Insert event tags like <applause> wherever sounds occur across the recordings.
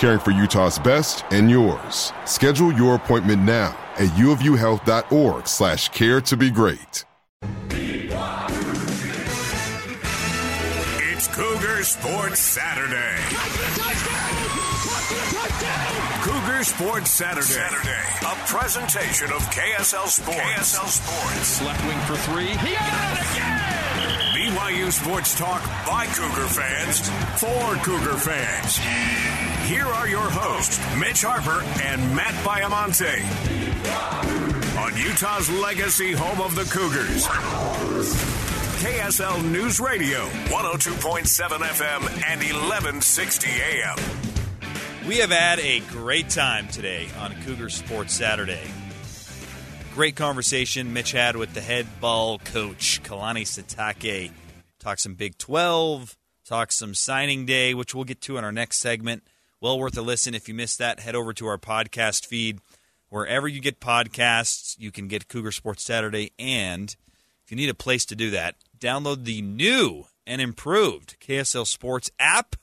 caring for Utah's best and yours. Schedule your appointment now at uofuhealth.org slash care to be great. It's Cougar Sports Saturday. Cougar Sports Saturday. Saturday. A presentation of KSL Sports. KSL Sports. Left wing for three. He got it again. BYU Sports Talk by Cougar fans for Cougar fans. Here are your hosts, Mitch Harper and Matt Baiamonte. On Utah's legacy home of the Cougars. KSL News Radio, 102.7 FM and 1160 AM. We have had a great time today on Cougar Sports Saturday. Great conversation Mitch had with the head ball coach, Kalani Sitake. Talk some Big 12, talk some signing day, which we'll get to in our next segment. Well worth a listen. If you missed that, head over to our podcast feed. Wherever you get podcasts, you can get Cougar Sports Saturday. And if you need a place to do that, download the new and improved KSL Sports app,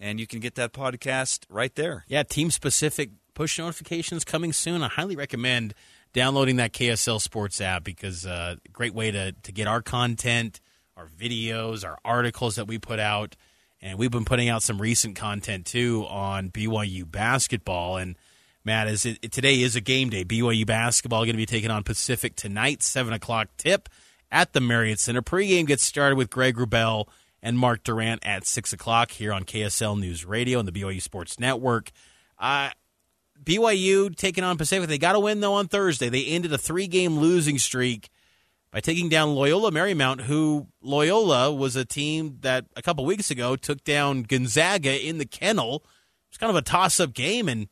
and you can get that podcast right there. Yeah, team specific push notifications coming soon. I highly recommend downloading that KSL Sports app because uh, great way to to get our content, our videos, our articles that we put out, and we've been putting out some recent content too on BYU basketball. And Matt, is it today is a game day? BYU basketball going to be taking on Pacific tonight, seven o'clock tip at the Marriott Center. Pregame gets started with Greg Rubel and Mark Durant at 6 o'clock here on KSL News Radio and the BYU Sports Network. Uh, BYU taking on Pacific. They got to win, though, on Thursday. They ended a three game losing streak by taking down Loyola Marymount, who Loyola was a team that a couple weeks ago took down Gonzaga in the kennel. It's kind of a toss up game, and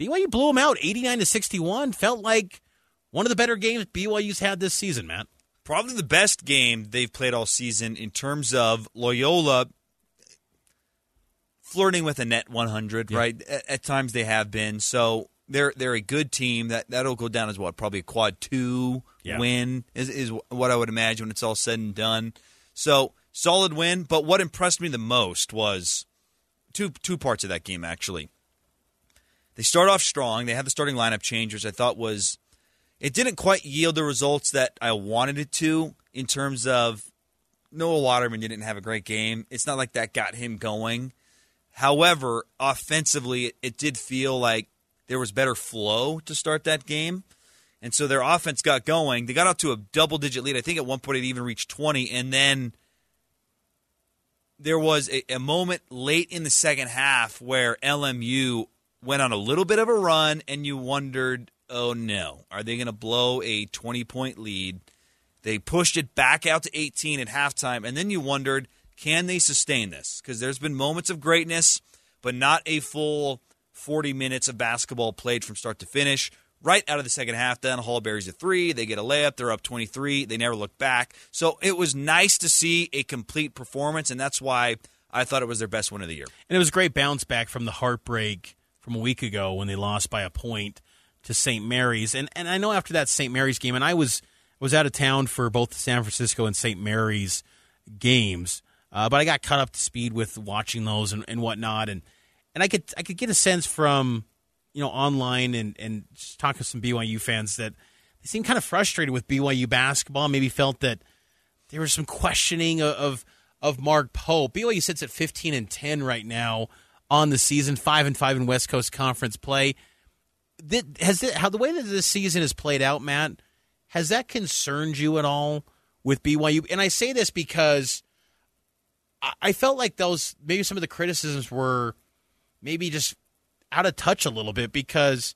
BYU blew them out 89 to 61. Felt like one of the better games BYU's had this season, Matt probably the best game they've played all season in terms of Loyola flirting with a net 100. Yeah. Right, at, at, times they have been. So they're they're a good team. That that'll go down as what probably a quad two yeah. win is is what I would imagine when it's all said and done. So solid win. But what impressed me the most was two two parts of that game actually. They start off strong. They have the starting lineup changers. I thought was it didn't quite yield the results that I wanted it to in terms of Noah Waterman didn't have a great game. It's not like that got him going. However, offensively, it, it did feel like there was better flow to start that game. And so their offense got going. They got out to a double digit lead. I think at one point it even reached 20. And then there was a, a moment late in the second half where LMU went on a little bit of a run, and you wondered oh no, are they going to blow a 20 point lead? They pushed it back out to 18 at halftime, and then you wondered, can they sustain this? Because there's been moments of greatness, but not a full 40 minutes of basketball played from start to finish. Right out of the second half, then Hall buries a three. They get a layup. They're up 23. They never look back. So it was nice to see a complete performance, and that's why I thought it was their best win of the year. And it was a great bounce back from the heartbreak from a week ago when they lost by a point to St. Mary's. And and I know after that St. Mary's game, and I was was out of town for both the San Francisco and St. Mary's games, uh, but I got caught up to speed with watching those and, and whatnot, and and I could I could get a sense from you know online and and talking to some BYU fans that they seemed kind of frustrated with BYU basketball. Maybe felt that there was some questioning of, of of Mark Pope. BYU sits at 15 and 10 right now on the season, 5 and 5 in West Coast Conference play. Has how the way that this season has played out, Matt, has that concerned you at all with BYU? And I say this because I felt like those maybe some of the criticisms were maybe just out of touch a little bit because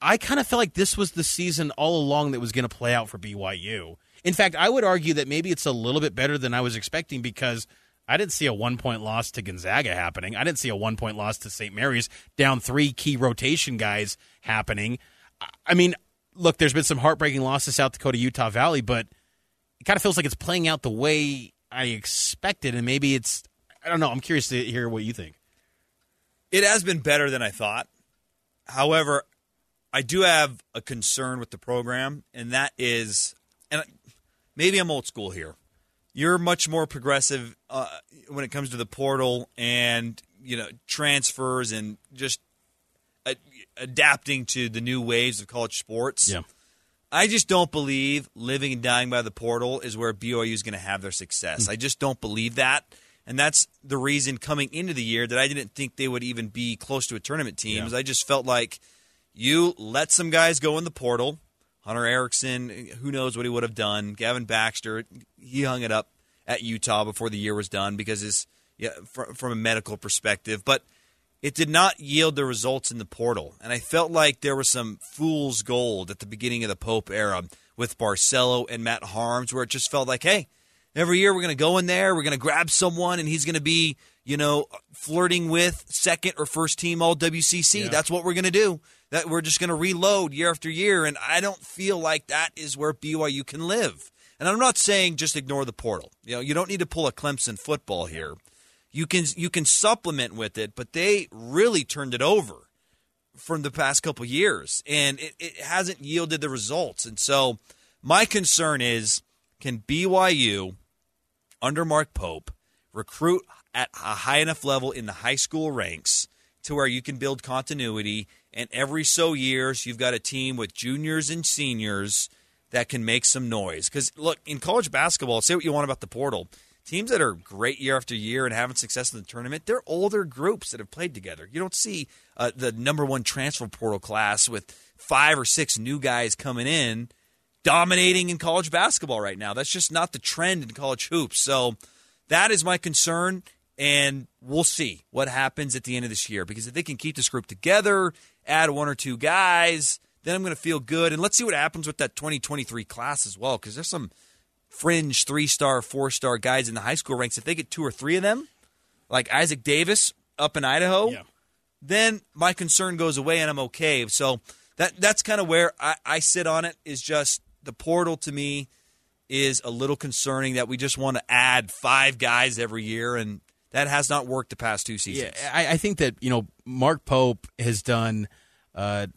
I kind of felt like this was the season all along that was going to play out for BYU. In fact, I would argue that maybe it's a little bit better than I was expecting because I didn't see a one point loss to Gonzaga happening. I didn't see a one point loss to St. Mary's, down three key rotation guys happening. I mean, look, there's been some heartbreaking losses South Dakota, Utah Valley, but it kind of feels like it's playing out the way I expected. And maybe it's, I don't know. I'm curious to hear what you think. It has been better than I thought. However, I do have a concern with the program, and that is, and maybe I'm old school here. You're much more progressive uh, when it comes to the portal and you know transfers and just uh, adapting to the new waves of college sports. Yeah. I just don't believe living and dying by the portal is where BYU is going to have their success. Mm-hmm. I just don't believe that. And that's the reason coming into the year that I didn't think they would even be close to a tournament team. Yeah. I just felt like you let some guys go in the portal. Hunter Erickson, who knows what he would have done. Gavin Baxter, he hung it up at Utah before the year was done because his yeah, from, from a medical perspective, but it did not yield the results in the portal. And I felt like there was some fool's gold at the beginning of the Pope era with Barcello and Matt Haarms, where it just felt like, hey, every year we're going to go in there, we're going to grab someone, and he's going to be, you know, flirting with second or first team all WCC. Yeah. That's what we're going to do that we're just going to reload year after year. And I don't feel like that is where BYU can live. And I'm not saying just ignore the portal. You know, you don't need to pull a Clemson football here. You can you can supplement with it, but they really turned it over from the past couple years, and it, it hasn't yielded the results. And so, my concern is, can BYU under Mark Pope recruit at a high enough level in the high school ranks to where you can build continuity and every so years you've got a team with juniors and seniors that can make some noise. Because look, in college basketball, say what you want about the portal. Teams that are great year after year and having success in the tournament, they're older groups that have played together. You don't see uh, the number one transfer portal class with five or six new guys coming in dominating in college basketball right now. That's just not the trend in college hoops. So that is my concern and we'll see what happens at the end of this year because if they can keep this group together add one or two guys, then I'm going to feel good. And let's see what happens with that 2023 class as well, because there's some fringe three star, four star guys in the high school ranks. If they get two or three of them, like Isaac Davis up in Idaho, yeah. then my concern goes away and I'm okay. So that that's kind of where I, I sit on it. Is just the portal to me is a little concerning that we just want to add five guys every year and that has not worked the past two seasons. Yeah, I, I think that you know Mark Pope has done. Uh,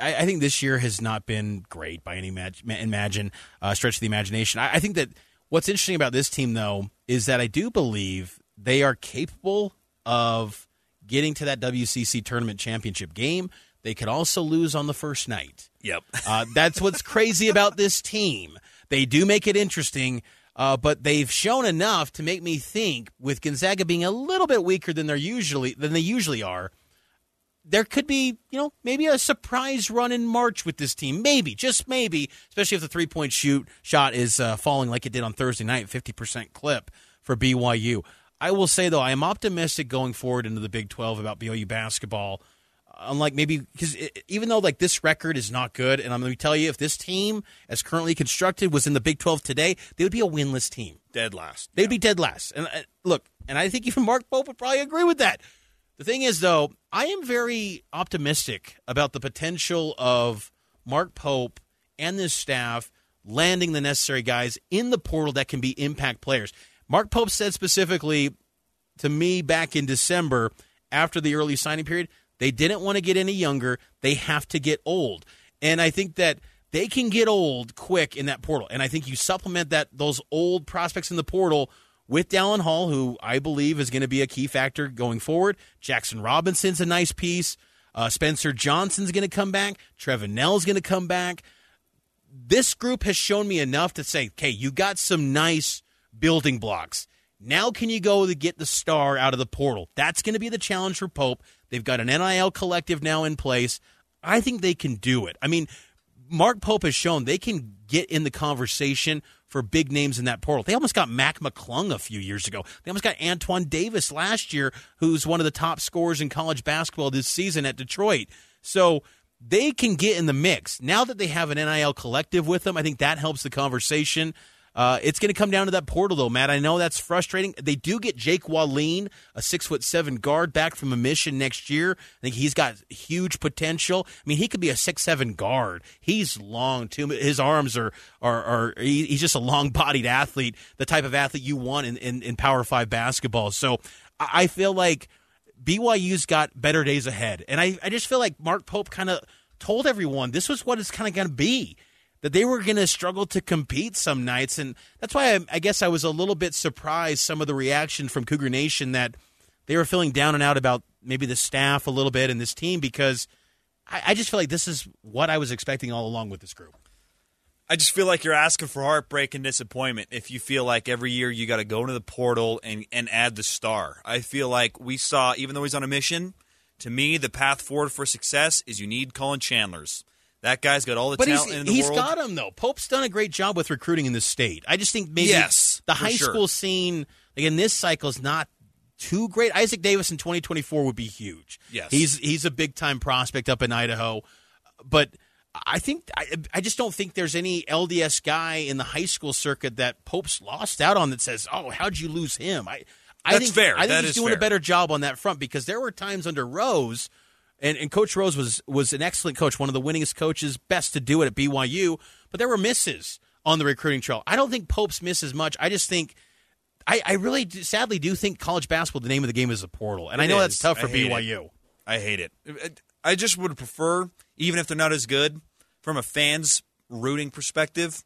I, I, think this year has not been great by any imag- imagine uh, stretch of the imagination. I, I think that what's interesting about this team, though, is that I do believe they are capable of getting to that WCC tournament championship game. They could also lose on the first night. Yep. <laughs> uh, that's what's crazy about this team. They do make it interesting. Uh, but they've shown enough to make me think, with Gonzaga being a little bit weaker than they're usually than they usually are, there could be, you know, maybe a surprise run in March with this team. Maybe, just maybe, especially if the three point shoot shot is uh, falling like it did on Thursday night, fifty percent clip for BYU. I will say though, I am optimistic going forward into the Big Twelve about BYU basketball unlike maybe because even though like this record is not good, and I'm going to tell you, if this team, as currently constructed, was in the Big 12 today, they would be a winless team, dead last. They'd yeah. be dead last. And uh, look, and I think even Mark Pope would probably agree with that. The thing is, though, I am very optimistic about the potential of Mark Pope and this staff landing the necessary guys in the portal that can be impact players. Mark Pope said specifically to me back in December after the early signing period they didn't want to get any younger. They have to get old. And I think that they can get old quick in that portal. And I think you supplement that those old prospects in the portal with Dallin Hall, who I believe is going to be a key factor going forward. Jaxson Robinson's a nice piece. Uh, Spencer Johnson's going to come back. Trevin Knell's going to come back. This group has shown me enough to say, okay, you got some nice building blocks. Now, can you go to get the star out of the portal? That's going to be the challenge for Pope. They've got an NIL collective now in place. I think they can do it. I mean, Mark Pope has shown they can get in the conversation for big names in that portal. They almost got Mac McClung a few years ago. They almost got Antoine Davis last year, who's one of the top scorers in college basketball this season at Detroit. So they can get in the mix. Now that they have an NIL collective with them, I think that helps the conversation. Uh, it's going to come down to that portal, though, Matt. I know that's frustrating. They do get Jake Wallin, a six foot seven guard, back from a mission next year. I think he's got huge potential. I mean, he could be a six seven guard. He's long too. His arms are are, are he's just a long bodied athlete, the type of athlete you want in, in, in Power Five basketball. So I feel like BYU's got better days ahead, and I I just feel like Mark Pope kind of told everyone this was what it's kind of going to be that they were going to struggle to compete some nights. And that's why I, I, guess I was a little bit surprised some of the reaction from Cougar Nation that they were feeling down and out about maybe the staff a little bit and this team because I, I just feel like this is what I was expecting all along with this group. I just feel like you're asking for heartbreak and disappointment if you feel like every year you got to go into the portal and, and add the star. I feel like we saw, even though he's on a mission, to me, the path forward for success is you need Collin Chandlers. That guy's got all the but talent he's, in the he's world. He's got him though. Pope's done a great job with recruiting in the state. I just think maybe yes, the high sure. school scene like in this cycle is not too great. Isaac Davis in 2024 would be huge. Yes, he's he's a big time prospect up in Idaho, but I think I, I just don't think there's any LDS guy in the high school circuit that Pope's lost out on that says, "Oh, how'd you lose him?" I I That's think fair. I think that he's doing fair. a better job on that front because there were times under Rose and, and Coach Rose was was an excellent coach, one of the winningest coaches, best to do it at BYU. But there were misses on the recruiting trail. I don't think Pope's misses much. I just think. I, I really, do, sadly, do think college basketball. The name of the game is a portal, and It I know is. that's tough for I BYU. It. I hate it. I just would prefer, even if they're not as good, from a fans rooting perspective,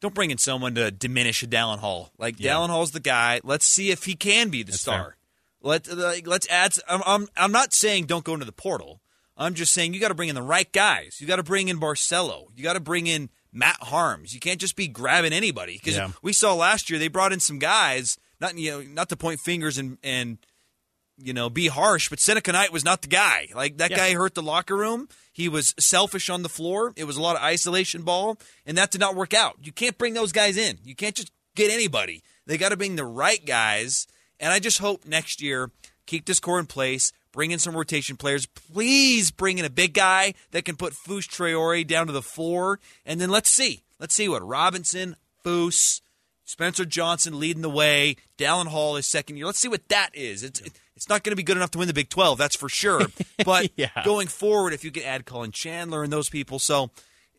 don't bring in someone to diminish a Dallin Hall. Like Yeah. Dallin Hall's the guy. Let's see if he can be the That's star. fair. Let like, let's add. I'm, I'm I'm not saying don't go into the portal. I'm just saying you got to bring in the right guys. You got to bring in Barcello. You got to bring in Matt Haarms. You can't just be grabbing anybody because Yeah. we saw last year they brought in some guys. Not you know not to point fingers and and you know be harsh, but Seneca Knight was not the guy. Like that Yeah. guy hurt the locker room. He was selfish on the floor. It was a lot of isolation ball, and that did not work out. You can't bring those guys in. You can't just get anybody. They got to bring the right guys. And I just hope next year keep this core in place. Bring in some rotation players. Please bring in a big guy that can put Foos Traore down to the floor. And then let's see. Let's see what Robinson, Foos, Spencer Johnson leading the way. Dallin Hall is second year. Let's see what that is. It's it's not going to be good enough to win the Big 12, that's for sure. <laughs> But Yeah. going forward, if you can add Collin Chandler and those people, so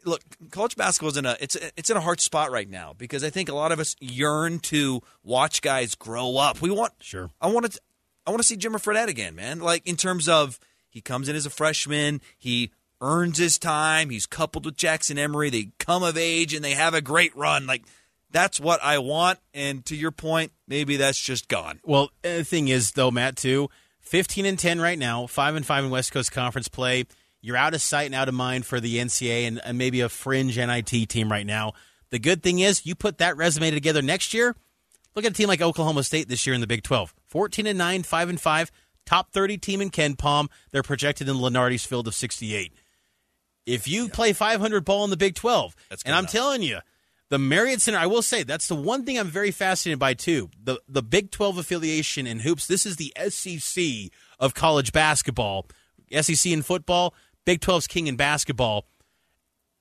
look, college basketball is in a it's it's in a hard spot right now because I think a lot of us yearn to watch guys grow up. We want Sure. I want to I want to see Jimmer Fredette again, man. Like in terms of he comes in as a freshman, he earns his time, he's coupled with Jackson Emery, they come of age and they have a great run. Like that's what I want. And to your point, maybe that's just gone. Well, the thing is, though, Matt, too, fifteen and ten right now, five and five in West Coast Conference play. You're out of sight and out of mind for the NCAA and, and maybe a fringe NIT team right now. The good thing is, you put that resume together next year. Look at a team like Oklahoma State this year in the Big 12. 14 and 9, 5 and 5, top 30 team in KenPom. They're projected in Lunardi's field of 68. If you play 500 ball in the Big 12, That's good and I'm telling you, the Marriott Center, I will say, that's the one thing I'm very fascinated by, too. The, the Big 12 affiliation in hoops, this is the SEC of college basketball. SEC in football, Big 12's king in basketball.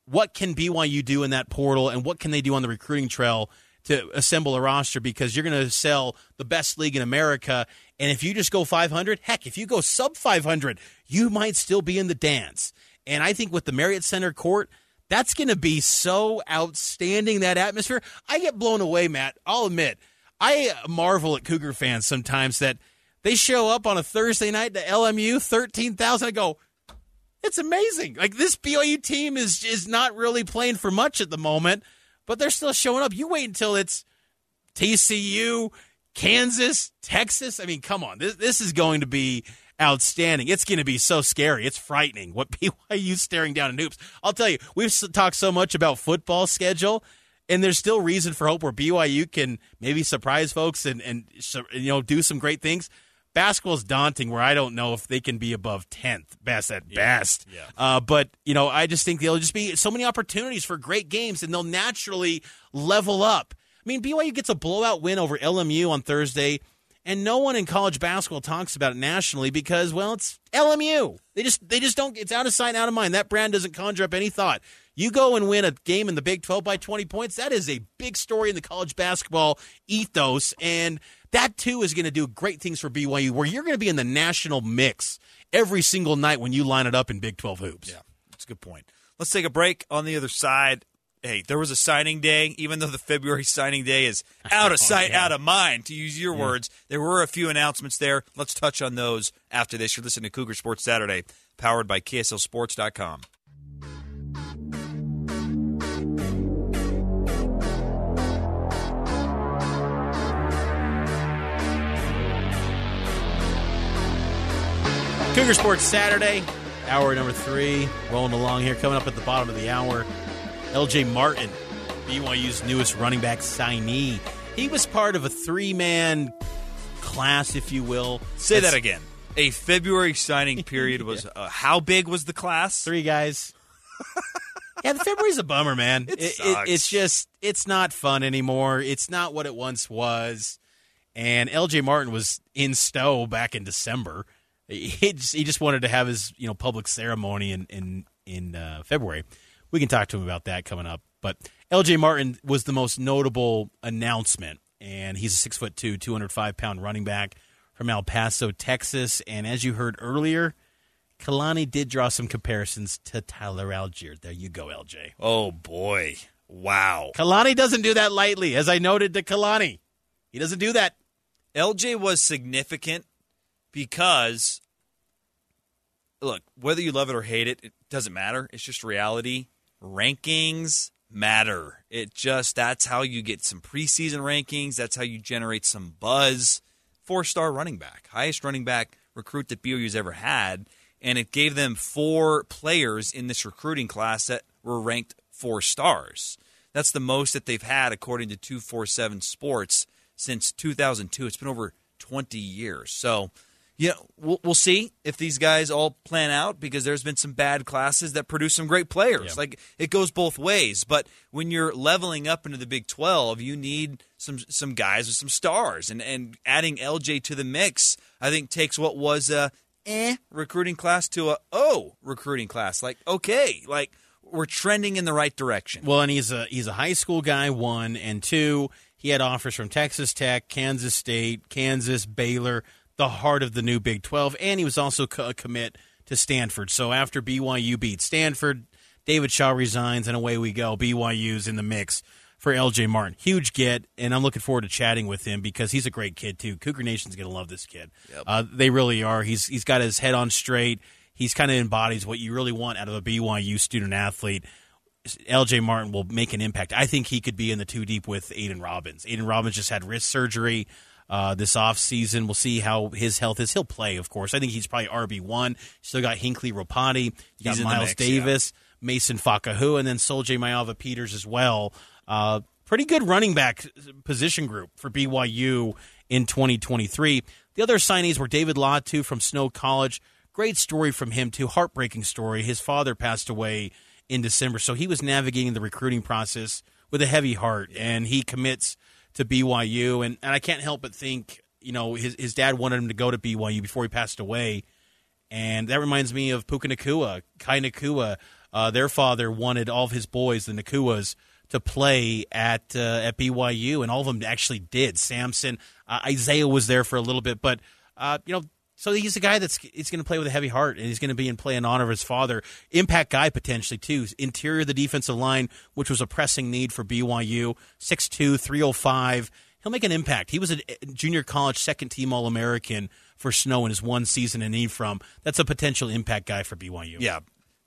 What can BYU do in that portal and what can they do on the recruiting trail to assemble a roster? Because you're going to sell the best league in America and if you just go 500 heck if you go sub 500 you might still be in the dance. And I think with the Marriott Center court that's going to be so outstanding that atmosphere. I get blown away Matt. I'll admit I marvel at Cougar fans sometimes that they show up on a Thursday night to LMU 13,000 I go It's amazing. Like this BYU team is is not really playing for much at the moment, but they're still showing up. You wait until it's TCU, Kansas, Texas. I mean, come on. This this is going to be outstanding. It's going to be so scary. It's frightening what <laughs> BYU staring down in hoops. I'll tell you, we've talked so much about football schedule, and there's still reason for hope where BYU can maybe surprise folks and and you know do some great things. Basketball's daunting, where I don't know if they can be above tenth, best at yeah. best. Yeah. Uh, but you know, I just think there'll just be so many opportunities for great games, and they'll naturally level up. I mean, BYU gets a blowout win over LMU on Thursday and no one in college basketball talks about it nationally because well it's LMU. They just they just don't it's out of sight out of mind. That brand doesn't conjure up any thought. You go and win a game in the Big 12 by 20 points, that is a big story in the college basketball ethos and that too is going to do great things for BYU where you're going to be in the national mix every single night when you line it up in Big 12 hoops. Yeah. That's a good point. Let's take a break on the other side hey, there was a signing day, even though the February signing day is <laughs> out of oh, sight, oh, yeah. out of mind, to use your yeah. words. There were a few announcements there. Let's touch on those after this. You're listening to Cougar Sports Saturday, powered by KSLSports.com. Cougar Sports Saturday, hour number three, rolling along here, coming up at the bottom of the hour. LJ Martin, BYU's newest running back signee. He was part of a three man class, if you will. Say that again. A February signing <laughs> period was uh, how big was the class? Three guys. <laughs> yeah, the February's a bummer, man. It, it, it, it's just it's not fun anymore. It's not what it once was. And LJ Martin was in Stowe back in December. He just, he just wanted to have his you know public ceremony in in in uh, February we can talk to him about that coming up. But LJ Martin was the most notable announcement, and he's a six foot two, 205 pound running back from El Paso, Texas. And as you heard earlier, Kalani did draw some comparisons to Tyler Allgeier. There you go, LJ. Oh, boy. Wow. Kalani doesn't do that lightly, as I noted to Kalani. He doesn't do that. LJ was significant because, look, whether you love it or hate it, it doesn't matter. It's just reality rankings matter. It just that's how you get some preseason rankings. That's how you generate some buzz. Four star running back, highest running back recruit that BYU's ever had, and it gave them four players in this recruiting class that were ranked four stars. That's the most that they've had according to 247 Sports since 2002. It's been over 20 years. So yeah, we'll, we'll see if these guys all plan out because there's been some bad classes that produce some great players. Yeah. Like it goes both ways. But when you're leveling up into the Big 12, you need some some guys with some stars, and and adding LJ to the mix, I think takes what was a eh recruiting class to a oh recruiting class. Like okay, like we're trending in the right direction. Well, and he's a he's a high school guy, one and two. He had offers from Texas Tech, Kansas State, Kansas, Baylor the heart of the new Big 12, and he was also a commit to Stanford. So after BYU beat Stanford, David Shaw resigns, and away we go. BYU's in the mix for LJ Martin. Huge get, and I'm looking forward to chatting with him because he's a great kid too. Cougar Nation's going to love this kid. Yep. Uh, they really are. He's he's got his head on straight. He's kind of embodies what you really want out of a BYU student athlete. LJ Martin will make an impact. I think he could be in the two deep with Aidan Robbins. Aidan Robbins just had wrist surgery uh, this offseason. We'll see how his health is. He'll play, of course. I think he's probably RB1. Still got Hinckley Ropati. You got Miles Davis, yeah. Mason Fakahu, and then Sol-Jay Maiava Peters as well. Uh, pretty good running back position group for BYU in 2023. The other signees were David Latu from Snow College. Great story from him, too. Heartbreaking story. His father passed away in December, so he was navigating the recruiting process with a heavy heart, and he commits – to BYU, and, and I can't help but think, you know, his his dad wanted him to go to BYU before he passed away, and that reminds me of Puka Nacua, Kai Nacua. Uh, their father wanted all of his boys, the Nacuas, to play at uh, at BYU, and all of them actually did. Samson, uh, Isaiah was there for a little bit, but uh, you know so he's a guy that's he's going to play with a heavy heart, and he's going to be in play in honor of his father. Impact guy potentially too. Interior of the defensive line, which was a pressing need for BYU. 6'2", 305. he'll make an impact. He was a junior college second team All American for Snow in his one season in Ephraim. That's a potential impact guy for BYU. Yeah,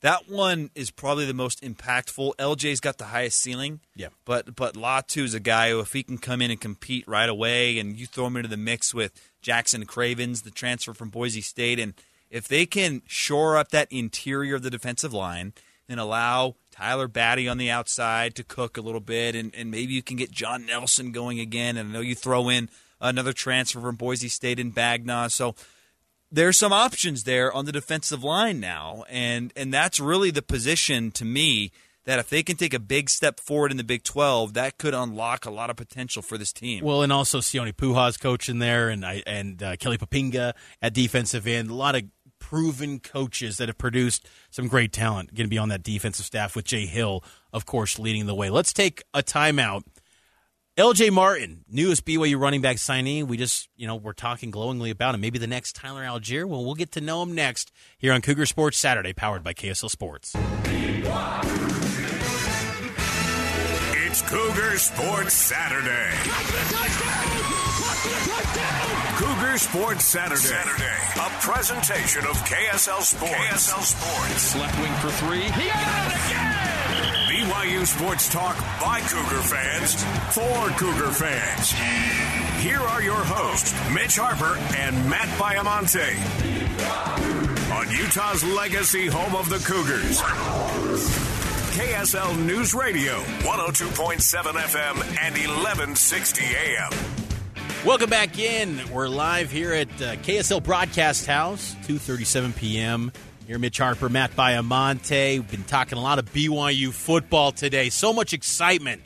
that one is probably the most impactful. LJ's got the highest ceiling. Yeah. But but Latu is a guy who, if he can come in and compete right away, and you throw him into the mix with Jackson Cravens, the transfer from Boise State, and if they can shore up that interior of the defensive line and allow Tyler Batty on the outside to cook a little bit, and, and maybe you can get John Nelson going again. And I know you throw in another transfer from Boise State in Bagnah. So there's some options there on the defensive line now, and and that's really the position to me that if they can take a big step forward in the Big 12, that could unlock a lot of potential for this team. Well, and also Sione Po'uha's coaching there, and and uh, Kelly Poppinga at defensive end. A lot of proven coaches that have produced some great talent going to be on that defensive staff with Jay Hill, of course, leading the way. Let's take a timeout. LJ Martin, newest BYU running back signee. We just, you know, we're talking glowingly about him. Maybe the next Tyler Allgeier. Well, we'll get to know him next here on Cougar Sports Saturday, powered by KSL Sports. It's Cougar Sports Saturday. Cougar Sports Saturday. Saturday. A presentation of KSL Sports. KSL Sports. Left wing for three. He got it again! BYU Sports Talk by Cougar fans for Cougar fans. Here are your hosts, Mitch Harper and Matt Baiamonte. On Utah's legacy home of the Cougars. KSL News Radio, 102.7 FM and 1160 AM. Welcome back in. We're live here at uh, KSL Broadcast House, 2:37 p.m. Here, Mitch Harper, Matt Baiamonte. We've been talking a lot of BYU football today. So much excitement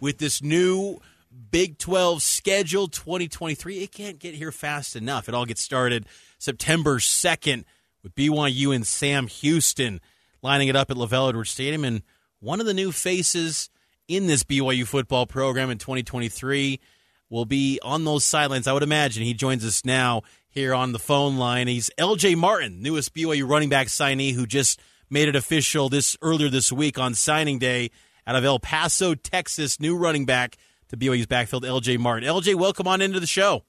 with this new Big 12 schedule 2023. It can't get here fast enough. It all gets started September 2nd with BYU and Sam Houston lining it up at LaVell Edwards Stadium. And one of the new faces in this BYU football program in 2023 will be on those sidelines. I would imagine he joins us now here on the phone line. He's LJ Martin, newest BYU running back signee who just made it official this earlier this week on signing day out of El Paso, Texas. New running back to BYU's backfield, LJ Martin. LJ, welcome on into the show.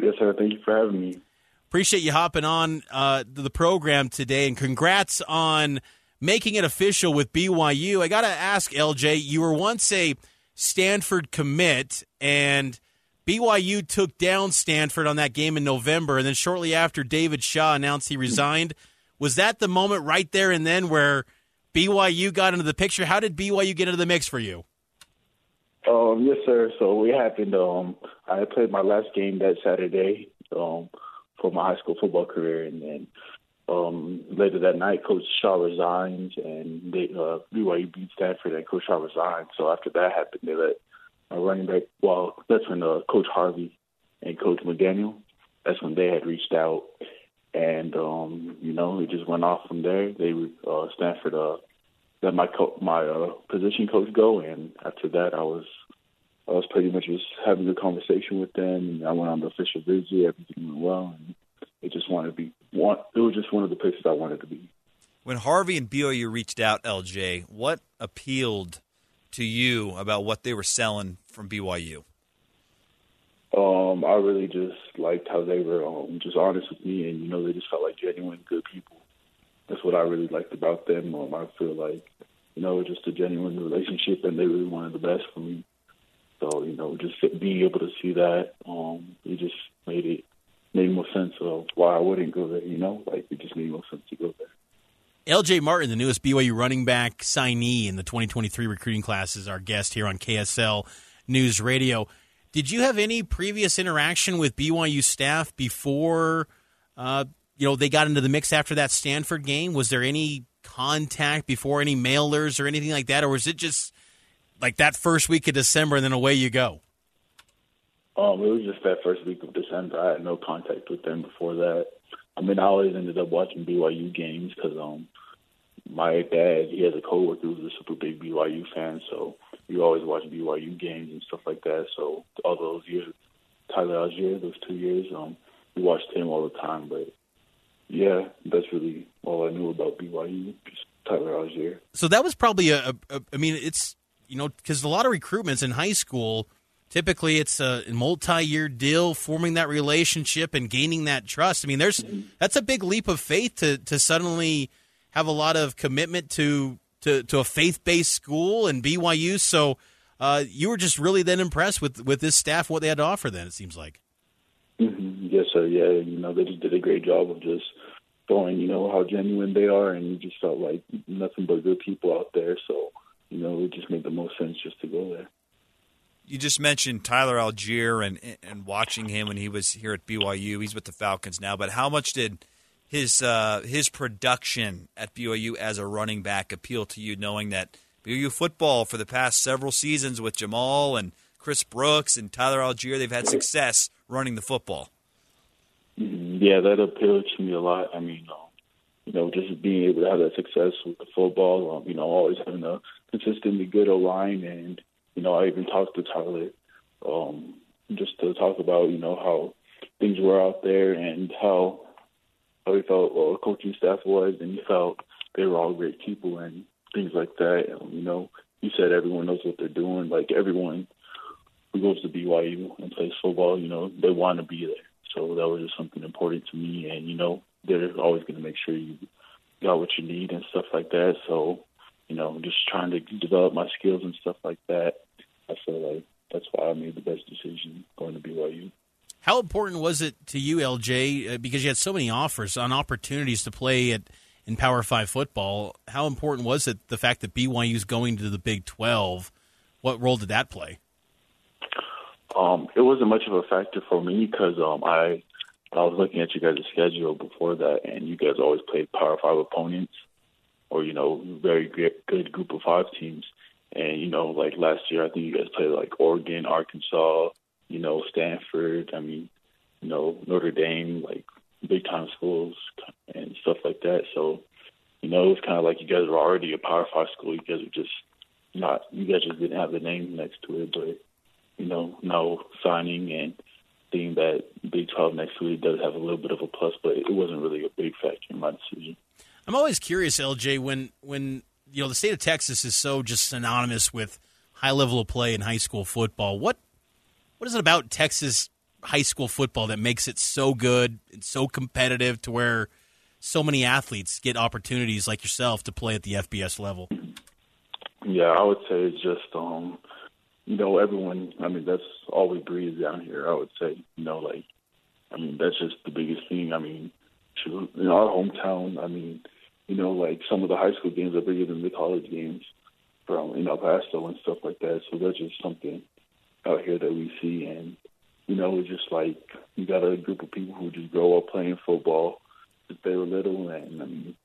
Yes, sir. Thank you for having me. Appreciate you hopping on uh, the program today, and congrats on making it official with BYU. I got to ask, LJ, you were once a Stanford commit, and BYU took down Stanford on that game in November, and then shortly after, David Shaw announced he resigned. Was that the moment right there and then where BYU got into the picture? How did BYU get into the mix for you? Um, yes, sir. So we happened. Um, I played my last game that Saturday um, for my high school football career, and then um, later that night, Coach Shaw resigned, and they, uh, BYU beat Stanford, and Coach Shaw resigned. So after that happened, they let running back. Well, that's when uh, Coach Harvey and Coach McDaniel. That's when they had reached out, and um, you know, it just went off from there. They uh, Stanford uh, let my co- my uh, position coach go, and after that, I was I was pretty much just having a conversation with them, and I went on the official visit. Everything went well, and it just wanted to be one. It was just one of the places I wanted to be. When Harvey and BYU reached out, LJ, what appealed to you about what they were selling from BYU? Um, I really just liked how they were um, just honest with me, and you know, they just felt like genuine good people. That's what I really liked about them. Um, I feel like, you know, just a genuine relationship, and they really wanted the best for me. So, you know, just being able to see that, um, it just made it made more sense of why I wouldn't go there. You know, like it just made more sense to go there. LJ Martin, the newest BYU running back signee in the 2023 recruiting class, is our guest here on KSL News Radio. Did you have any previous interaction with BYU staff before, uh, you know, they got into the mix after that Stanford game? Was there any contact before, any mailers or anything like that, or was it just like that first week of December and then away you go? Um, it was just that first week of December. I had no contact with them before that. I mean, I always ended up watching BYU games because um, my dad, he has a coworker who's a super big BYU fan, so we always watch BYU games and stuff like that. So all those years, Tyler Allgeier, those two years, um, we watched him all the time. But yeah, that's really all I knew about BYU, Tyler Allgeier. So that was probably a, a, a I mean, it's you know, because a lot of recruitments in high school typically it's a multi-year deal forming that relationship and gaining that trust. I mean there's that's a big leap of faith to to suddenly have a lot of commitment to to, to a faith-based school and byu so uh, you were just really then impressed with with this staff what they had to offer then it seems like. Mm-hmm. yes sir. Yeah you know they just did a great job of just showing you know how genuine they are and you just felt like nothing but good people out there. So you know it just made the most sense just to go there you just mentioned Tyler Allgeier and and watching him when he was here at BYU. He's with the Falcons now, but how much did his uh, his production at BYU as a running back appeal to you, knowing that BYU football for the past several seasons with Jamal and Chris Brooks and Tyler Allgeier, they've had success running the football. Yeah, that appealed to me a lot. I mean, um, you know, just being able to have that success with the football, um, you know, always having a consistently good line and you know, I even talked to Tyler um, just to talk about, you know, how things were out there and how how he felt well, the coaching staff was, and he felt they were all great people and things like that. Um, you know, he said everyone knows what they're doing. Like everyone who goes to BYU and plays football, you know, they want to be there. So that was just something important to me. And you know, they're always going to make sure you got what you need and stuff like that. So, you know, just trying to develop my skills and stuff like that. I feel like that's why I made the best decision going to BYU. How important was it to you, LJ, uh, because you had so many offers on opportunities to play at in Power Five football? How important was it the fact that BYU is going to the Big Twelve? What role did that play? Um, it wasn't much of a factor for me because um, I I was looking at you guys' schedule before that, and you guys always played Power Five opponents, or you know, very good Group of Five teams. And, you know, like last year, I think you guys played like Oregon, Arkansas, you know, Stanford. I mean, you know, Notre Dame, like big time schools and stuff like that. So, you know, it was kind of like you guys were already a Power Five school. You guys were just not, you guys just didn't have the name next to it. But, you know, now signing and seeing that Big 12 next to it does have a little bit of a plus, but it wasn't really a big factor in my decision. I'm always curious, LJ, when when you know the state of Texas is so just synonymous with high level of play in high school football. What what is it about Texas high school football that makes it so good and so competitive to where so many athletes get opportunities like yourself to play at the FBS level? Yeah, I would say it's just um you know, everyone I mean that's all we breathe down here, I would say. You know, like I mean, that's just the biggest thing. I mean, in our hometown, I mean, you know, like some of the high school games are bigger than the college games from in El Paso and stuff like that. So that's just something out here that we see, and you know, it's just like you got a group of people who just grow up playing football since they were little, and I mean,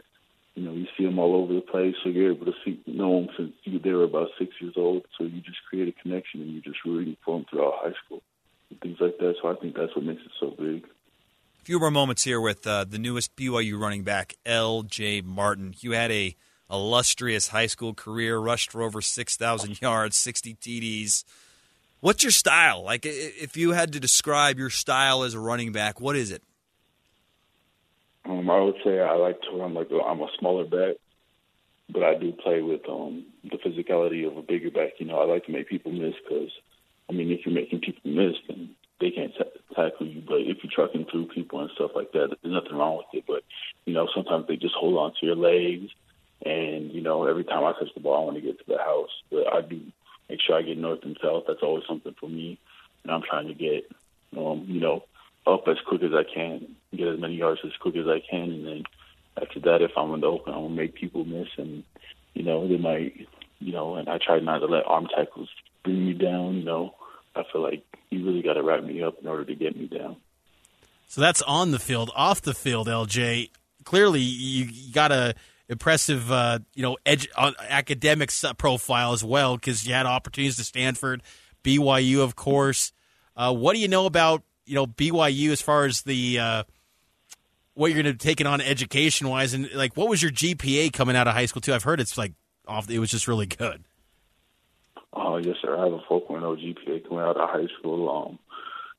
you know, you see them all over the place. So you're able to see know them since you, they were about six years old. So you just create a connection, and you just rooting for them throughout high school and things like that. So I think that's what makes it so big few more moments here with uh, the newest BYU running back, L.J. Martin. You had a illustrious high school career, rushed for over 6,000 yards, 60 TDs. What's your style? Like, if you had to describe your style as a running back, what is it? Um, I would say I like to run like I'm a smaller back, but I do play with um, the physicality of a bigger back. You know, I like to make people miss because, I mean, if you're making people miss, then they can't t- tackle you. But if you're trucking through people and stuff like that, there's nothing wrong with it. But you know, sometimes they just hold on to your legs, and you know, every time I touch the ball, I want to get to the house. But I do make sure I get north and south. That's always something for me, and I'm trying to get, um, you know, up as quick as I can, get as many yards as quick as I can, and then after that, if I'm in the open, I'm gonna make people miss, and you know, they might, you know, and I try not to let arm tackles bring me down, you know. I feel like you really got to wrap me up in order to get me down. So that's on the field. Off the field, LJ. Clearly, you got a impressive, uh, you know, uh, academic profile as well because you had opportunities to Stanford, BYU, of course. Uh, what do you know about you know BYU as far as the uh, what you're going to take it on education wise, and like what was your GPA coming out of high school too? I've heard it's like off. It was just really good. Oh, yes, sir. I have a 4.0 GPA coming out of high school. Um,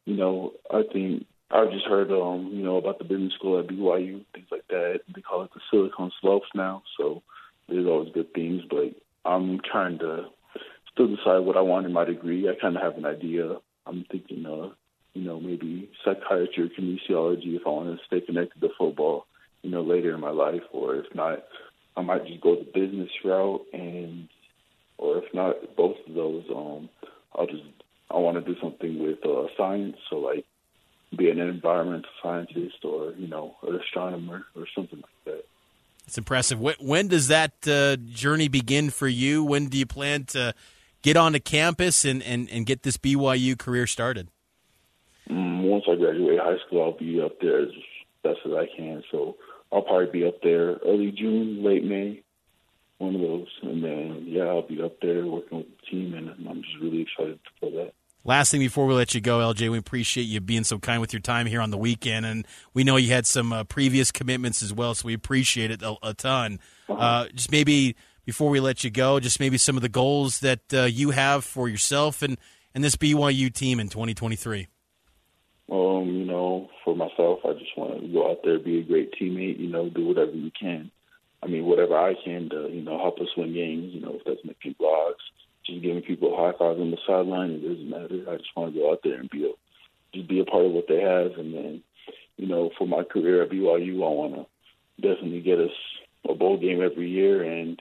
you know, I think I've just heard, um, you know, about the business school at BYU, things like that. They call it the Silicon Slopes now, so there's always good things. But I'm trying to still decide what I want in my degree. I kind of have an idea. I'm thinking, uh, you know, maybe psychiatry or kinesiology if I want to stay connected to football, you know, later in my life, or if not, I might just go the business route, and or if not both of those, um, I'll just I want to do something with uh, science, so like be an environmental scientist or you know an astronomer or something like that. It's impressive. When, when does that uh, journey begin for you? When do you plan to get onto campus and, and, and get this BYU career started? Mm, once I graduate high school, I'll be up there as best as I can. So I'll probably be up there early June, late May, one of those. And then, yeah, I'll be up there working with the team, and I'm just really excited for that. Last thing before we let you go, LJ, we appreciate you being so kind with your time here on the weekend, and we know you had some uh, previous commitments as well, so we appreciate it a, a ton. Uh-huh. Uh, just maybe before we let you go, just maybe some of the goals that uh, you have for yourself and, and this BYU team in 2023. Um, you know, for myself, I just want to go out there, be a great teammate. You know, do whatever you can. I mean, whatever I can to, you know, help us win games. You know, if that's making blogs just giving people high fives on the sideline. It doesn't matter. I just want to go out there and be a just be a part of what they have. And then, you know, for my career at BYU, I want to definitely get us a bowl game every year. And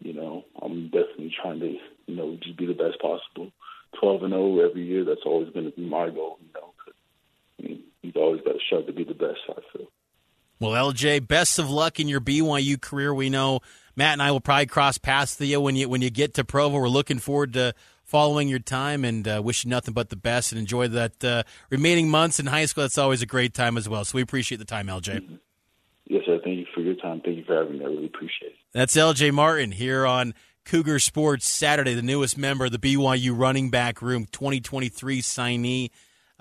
you know, I'm definitely trying to you know just be the best possible. 12 and 0 every year. That's always going to be my goal. You know, I mean, you've always got to strive to be the best. I feel. Well, LJ, best of luck in your BYU career. We know Matt and I will probably cross paths with you when you when you get to Provo. We're looking forward to following your time and uh, wish you nothing but the best and enjoy that uh, remaining months in high school. That's always a great time as well. So we appreciate the time, LJ. Yes, sir. Thank you for your time. Thank you for having me. I really appreciate it. That's LJ Martin here on Cougar Sports Saturday, the newest member of the BYU running back room, 2023 signee.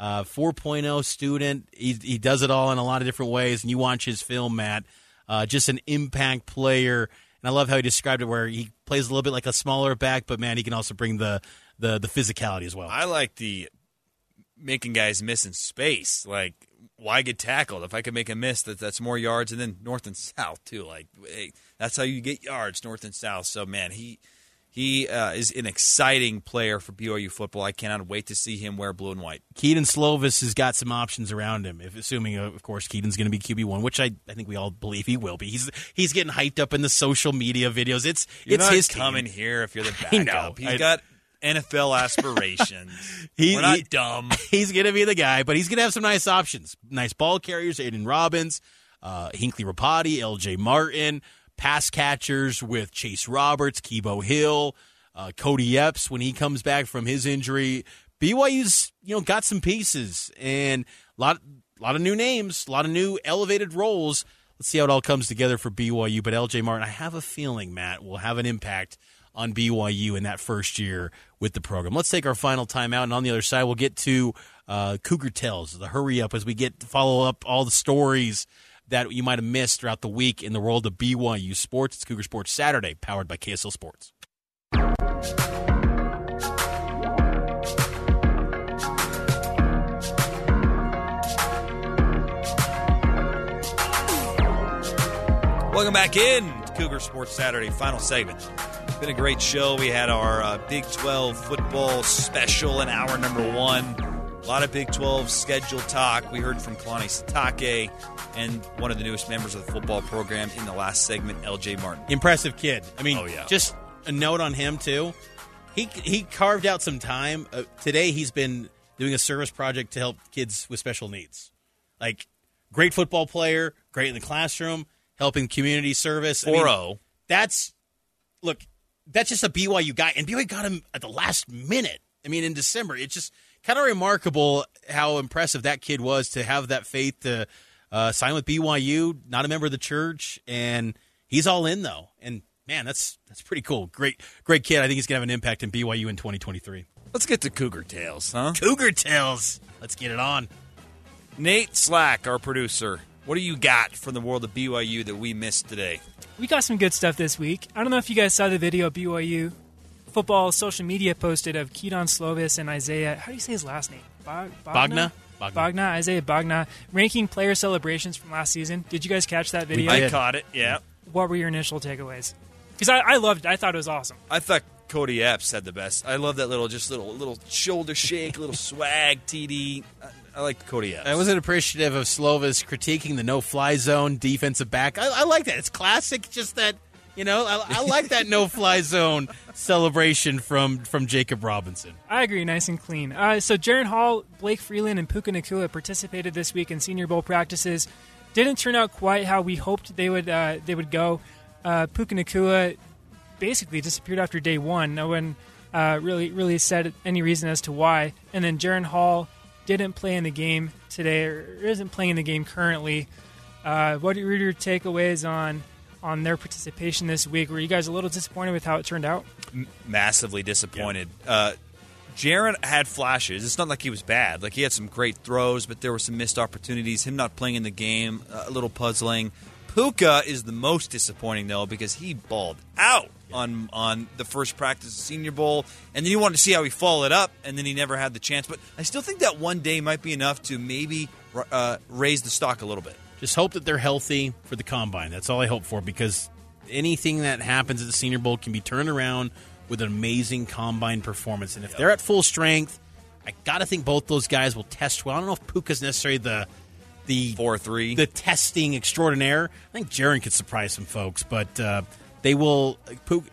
Uh, 4.0 student. He, he does it all in a lot of different ways. And you watch his film, Matt. Uh, just an impact player and I love how he described it, where he plays a little bit like a smaller back, but man, he can also bring the the the physicality as well. I like the making guys miss in space. Like, why get tackled if I could make a miss that that's more yards, and then north and south too. Like, hey, that's how you get yards, north and south. So man, he he uh, is an exciting player for BYU football. I cannot wait to see him wear blue and white. Kedon Slovis has got some options around him. If assuming, of course, Kedon's going to be QB one, which I, I think we all believe he will be. He's he's getting hyped up in the social media videos. It's you're it's his coming team. here if you're the <laughs> backup. I know. He's I, got NFL aspirations. <laughs> he, We're not he, dumb. <laughs> He's going to be the guy, but he's going to have some nice options. Nice ball carriers, Aidan Robbins, uh, Hinckley Ropati, L.J. Martin, pass catchers with Chase Roberts, Kibo Hill uh, Cody Epps when he comes back from his injury. BYU's you know got some pieces and a lot a lot of new names, a lot of new elevated roles. Let's see how it all comes together for BYU. But LJ Martin, I have a feeling Matt will have an impact on BYU in that first year with the program. Let's take our final timeout, and on the other side, we'll get to uh, Cougar Tales, the hurry up as we get to follow up all the stories that you might have missed throughout the week in the world of BYU sports. It's Cougar Sports Saturday, powered by KSL Sports. Welcome back in to Cougar Sports Saturday, final segment. It's been a great show. We had our uh, Big 12 football special in hour number one. A lot of Big 12 schedule talk. We heard from Kalani Sitake and one of the newest members of the football program in the last segment, LJ Martin. Impressive kid. I mean, oh, yeah. just a note on him too. He he carved out some time. Uh, today he's been doing a service project to help kids with special needs. Like great football player, great in the classroom, helping community service. 4 0. That's look, that's just a BYU guy and BYU got him at the last minute. I mean in December. It's just kind of remarkable how impressive that kid was to have that faith to uh, sign with BYU, not a member of the church and he's all in though. And man, that's that's pretty cool. Great, great kid. I think he's gonna have an impact in BYU in 2023. Let's get to Cougar Tales, huh? Cougar Tales. Let's get it on. Nate Slack, our producer. What do you got from the world of BYU that we missed today? We got some good stuff this week. I don't know if you guys saw the video BYU football social media posted of Kedon Slovis and Isaiah. How do you say his last name? Bagnah? Bagnah? Bagnah. Bagnah, Isaiah Bagnah, ranking player celebrations from last season. Did you guys catch that video? I caught it. Yeah. What were your initial takeaways? Because I, I loved it. I thought it was awesome. I thought Cody Epps had the best. I love that little, just little, little shoulder shake, little <laughs> swag, TD. I, I like Cody Epps. I wasn't appreciative of Slovis critiquing the no-fly zone defensive back. I, I like that. It's classic. Just that you know, I, I like that no-fly zone celebration from from Jakob Robinson. I agree, nice and clean. Uh, so Jaren Hall, Blake Freeland, and Puka Nacua participated this week in Senior Bowl practices. Didn't turn out quite how we hoped they would. Uh, they would go. Uh, Puka Nacua basically disappeared after day one. No one uh, really really said any reason as to why. And then Jaren Hall didn't play in the game today, or isn't playing in the game currently. Uh, what are your takeaways on on their participation this week? Were you guys a little disappointed with how it turned out? M- massively disappointed. Yeah. Uh, Jaren had flashes. It's not like he was bad. Like he had some great throws, but there were some missed opportunities. Him not playing in the game, uh, a little puzzling. Puka is the most disappointing though because he balled out on on the first practice Senior Bowl, and then you wanted to see how he followed up, and then he never had the chance. But I still think that one day might be enough to maybe uh, raise the stock a little bit. Just hope that they're healthy for the combine. That's all I hope for because anything that happens at the Senior Bowl can be turned around with an amazing combine performance. And if yep. they're at full strength, I got to think both those guys will test well. I don't know if Puka's necessarily the the four three the testing extraordinaire. I think Jaren could surprise some folks, but uh, they will.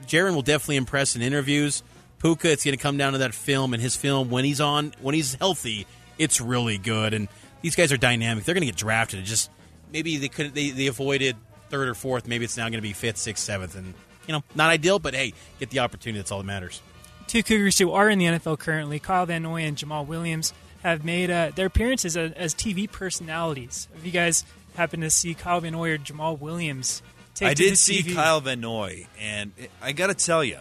Jaren will definitely impress in interviews. Puka, it's going to come down to that film and his film when he's on when he's healthy. It's really good, and these guys are dynamic. They're going to get drafted. It just maybe they could they, they avoided third or fourth. Maybe it's now going to be fifth, sixth, seventh, and you know not ideal, but hey, get the opportunity. That's all that matters. Two Cougars who are in the NFL currently, Kyle Van Noy and Jamaal Williams, have made uh, their appearances as, as, TV personalities. Have you guys happened to see Kyle Van Noy or Jamaal Williams? I did see TV? Kyle Van Noy, and I got to tell you,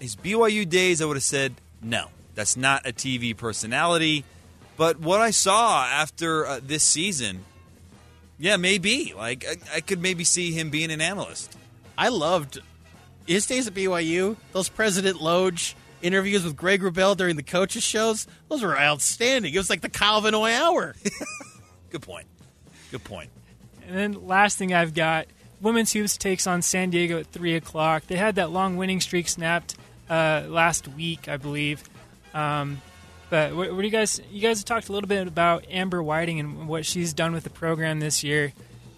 his BYU days, I would have said no. That's not a TV personality. But what I saw after uh, this season yeah, maybe. Like I, I could maybe see him being an analyst. I loved his days at BYU. Those President Loge interviews with Greg Wrubell during the coaches shows. Those were outstanding. It was like the Kyle Van Noy hour. <laughs> Good point. Good point. And then last thing I've got, women's hoops takes on San Diego at three o'clock. They had that long winning streak snapped uh, last week, I believe. Um, but what, what, do you guys? You guys talked a little bit about Amber Whiting and what she's done with the program this year.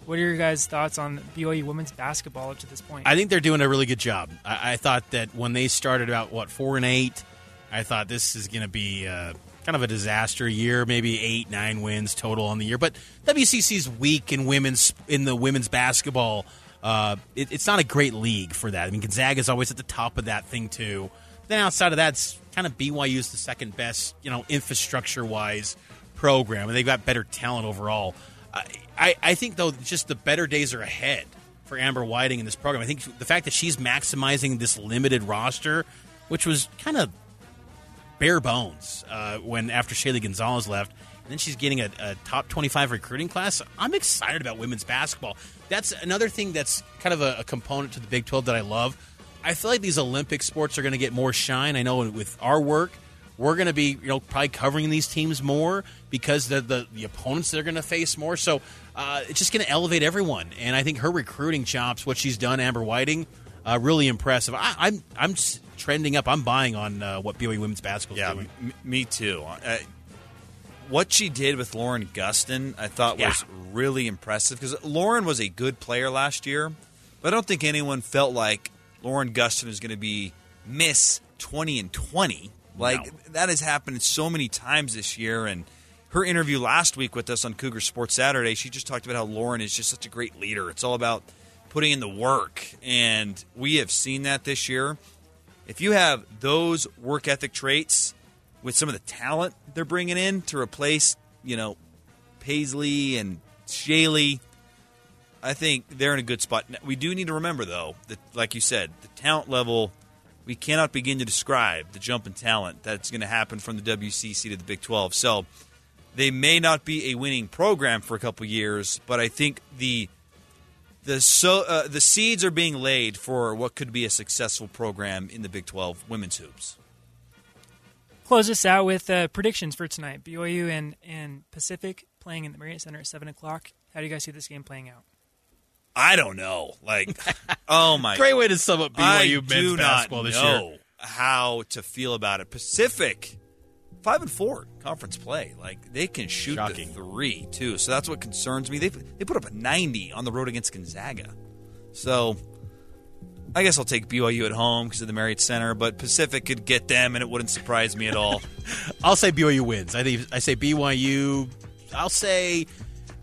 What are your guys' thoughts on BYU women's basketball up to this point? I think they're doing a really good job. I, I thought that when they started about what four and eight, I thought this is going to be uh, kind of a disaster year, maybe eight nine wins total on the year. But WCC's weak in women's in the women's basketball. Uh, it, it's not a great league for that. I mean, Gonzaga is always at the top of that thing too. Then outside of that, it's kind of BYU's the second best, you know, infrastructure wise program, and they've got better talent overall. I, I think though, just the better days are ahead for Amber Whiting in this program. I think the fact that she's maximizing this limited roster, which was kind of bare bones uh, when after Shaylee Gonzalez left, and then she's getting a, a, top 25 recruiting class. I'm excited about women's basketball. That's another thing that's kind of a, a component to the Big 12 that I love. I feel like these Olympic sports are going to get more shine. I know with our work, we're going to be you know probably covering these teams more because the the, the opponents they're going to face more. So uh, it's just going to elevate everyone. And I think her recruiting chops, what she's done, Amber Whiting, uh, really impressive. I, am I'm, I'm trending up. I'm buying on uh, what BYU women's basketball yeah, doing. M- me too. Uh, what she did with Lauren Gustin, I thought yeah. was really impressive because Lauren was a good player last year, but I don't think anyone felt like Lauren Gustin is going to be Miss 20 and 20. Like, no. that has happened so many times this year. And her interview last week with us on Cougar Sports Saturday, she just talked about how Lauren is just such a great leader. It's all about putting in the work. And we have seen that this year. If you have those work ethic traits with some of the talent they're bringing in to replace, you know, Paisley and Shaylee, I think they're in a good spot. We do need to remember, though, that, like you said, the talent level, we cannot begin to describe the jump in talent that's going to happen from the WCC to the Big 12. So they may not be a winning program for a couple years, but I think the the so uh, the seeds are being laid for what could be a successful program in the Big 12 women's hoops. Close us out with uh, predictions for tonight. BYU and and Pacific playing in the Marriott Center at seven o'clock. How do you guys see this game playing out? I don't know. Like, <laughs> oh my, great way to sum up BYU I men's do basketball not this know year. how to feel about it. Pacific, five and four conference play. Like they can shoot Shocking. the three too. So that's what concerns me. They they put up a ninety on the road against Gonzaga. So I guess I'll take BYU at home because of the Marriott Center. But Pacific could get them, and it wouldn't surprise me at all. <laughs> I'll say BYU wins. I think I say BYU. I'll say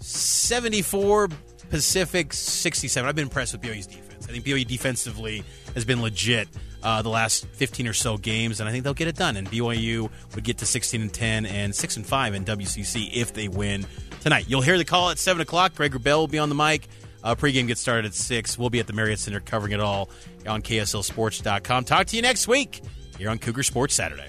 seventy-four. Pacific sixty-seven. I've been impressed with BYU's defense. I think BYU defensively has been legit uh, the last fifteen or so games, and I think they'll get it done. And BYU would get to sixteen and ten and six and five in WCC if they win tonight. You'll hear the call at seven o'clock. Greg Wrubell will be on the mic. Uh, pregame gets started at six. We'll be at the Marriott Center covering it all on KSLSports.com. Talk to you next week here on Cougar Sports Saturday.